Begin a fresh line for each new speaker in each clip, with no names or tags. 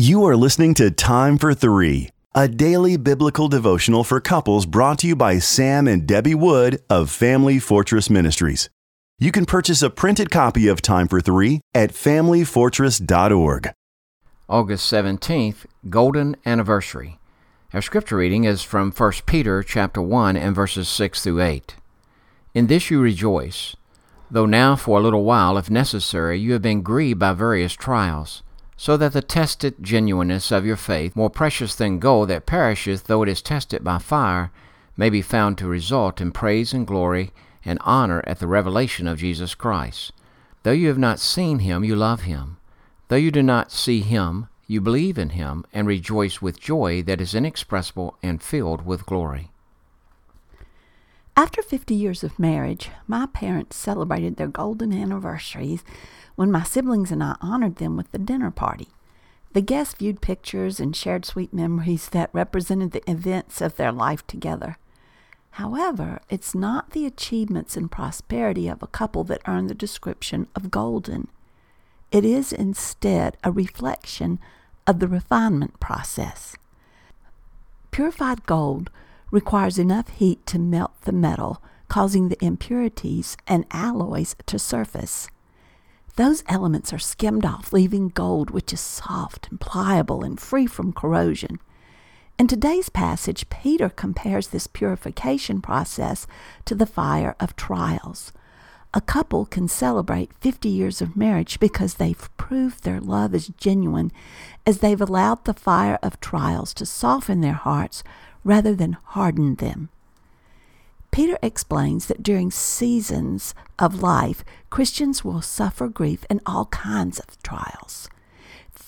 You are listening to Time for Three, a daily biblical devotional for couples brought to you by Sam and Debbie Wood of Family Fortress Ministries. You can purchase a printed copy of Time for Three at FamilyFortress.org.
August 17th, Golden Anniversary. Our scripture reading is from 1 Peter chapter 1 and verses 6 through 8. In this you rejoice, though now for a little while, if necessary, you have been grieved by various trials so that the tested genuineness of your faith, more precious than gold that perisheth though it is tested by fire, may be found to result in praise and glory and honor at the revelation of Jesus Christ. Though you have not seen him, you love him. Though you do not see him, you believe in him and rejoice with joy that is inexpressible and filled with glory.
After 50 years of marriage, my parents celebrated their golden anniversaries when my siblings and I honored them with the dinner party. The guests viewed pictures and shared sweet memories that represented the events of their life together. However, it's not the achievements and prosperity of a couple that earn the description of golden. It is instead a reflection of the refinement process. Purified gold requires enough heat to melt the metal, causing the impurities and alloys to surface. Those elements are skimmed off, leaving gold which is soft and pliable and free from corrosion. In today's passage, Peter compares this purification process to the fire of trials. A couple can celebrate 50 years of marriage because they've proved their love is genuine as they've allowed the fire of trials to soften their hearts rather than harden them. Peter explains that during seasons of life, Christians will suffer grief and all kinds of trials.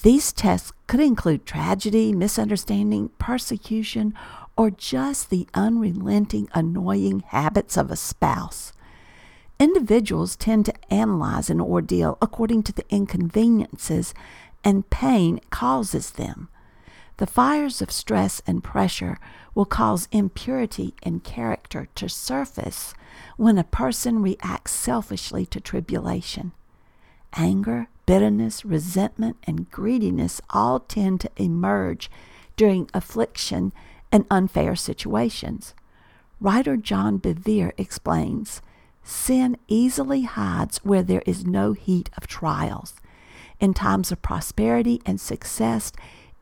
These tests could include tragedy, misunderstanding, persecution, or just the unrelenting, annoying habits of a spouse. Individuals tend to analyze an ordeal according to the inconveniences and pain causes them. The fires of stress and pressure will cause impurity in character to surface when a person reacts selfishly to tribulation. Anger, bitterness, resentment, and greediness all tend to emerge during affliction and unfair situations. Writer John Bevere explains Sin easily hides where there is no heat of trials. In times of prosperity and success,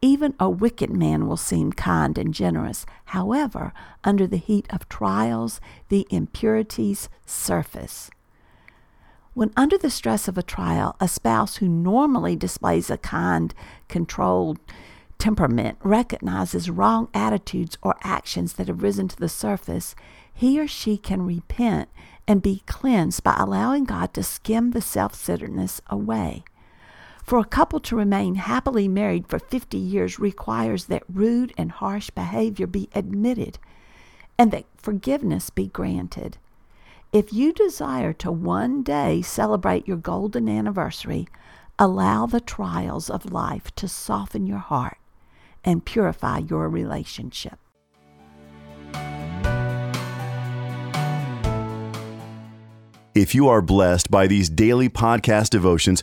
even a wicked man will seem kind and generous. However, under the heat of trials, the impurities surface. When under the stress of a trial, a spouse who normally displays a kind, controlled temperament recognizes wrong attitudes or actions that have risen to the surface, he or she can repent and be cleansed by allowing God to skim the self centeredness away. For a couple to remain happily married for 50 years requires that rude and harsh behavior be admitted and that forgiveness be granted. If you desire to one day celebrate your golden anniversary, allow the trials of life to soften your heart and purify your relationship.
If you are blessed by these daily podcast devotions,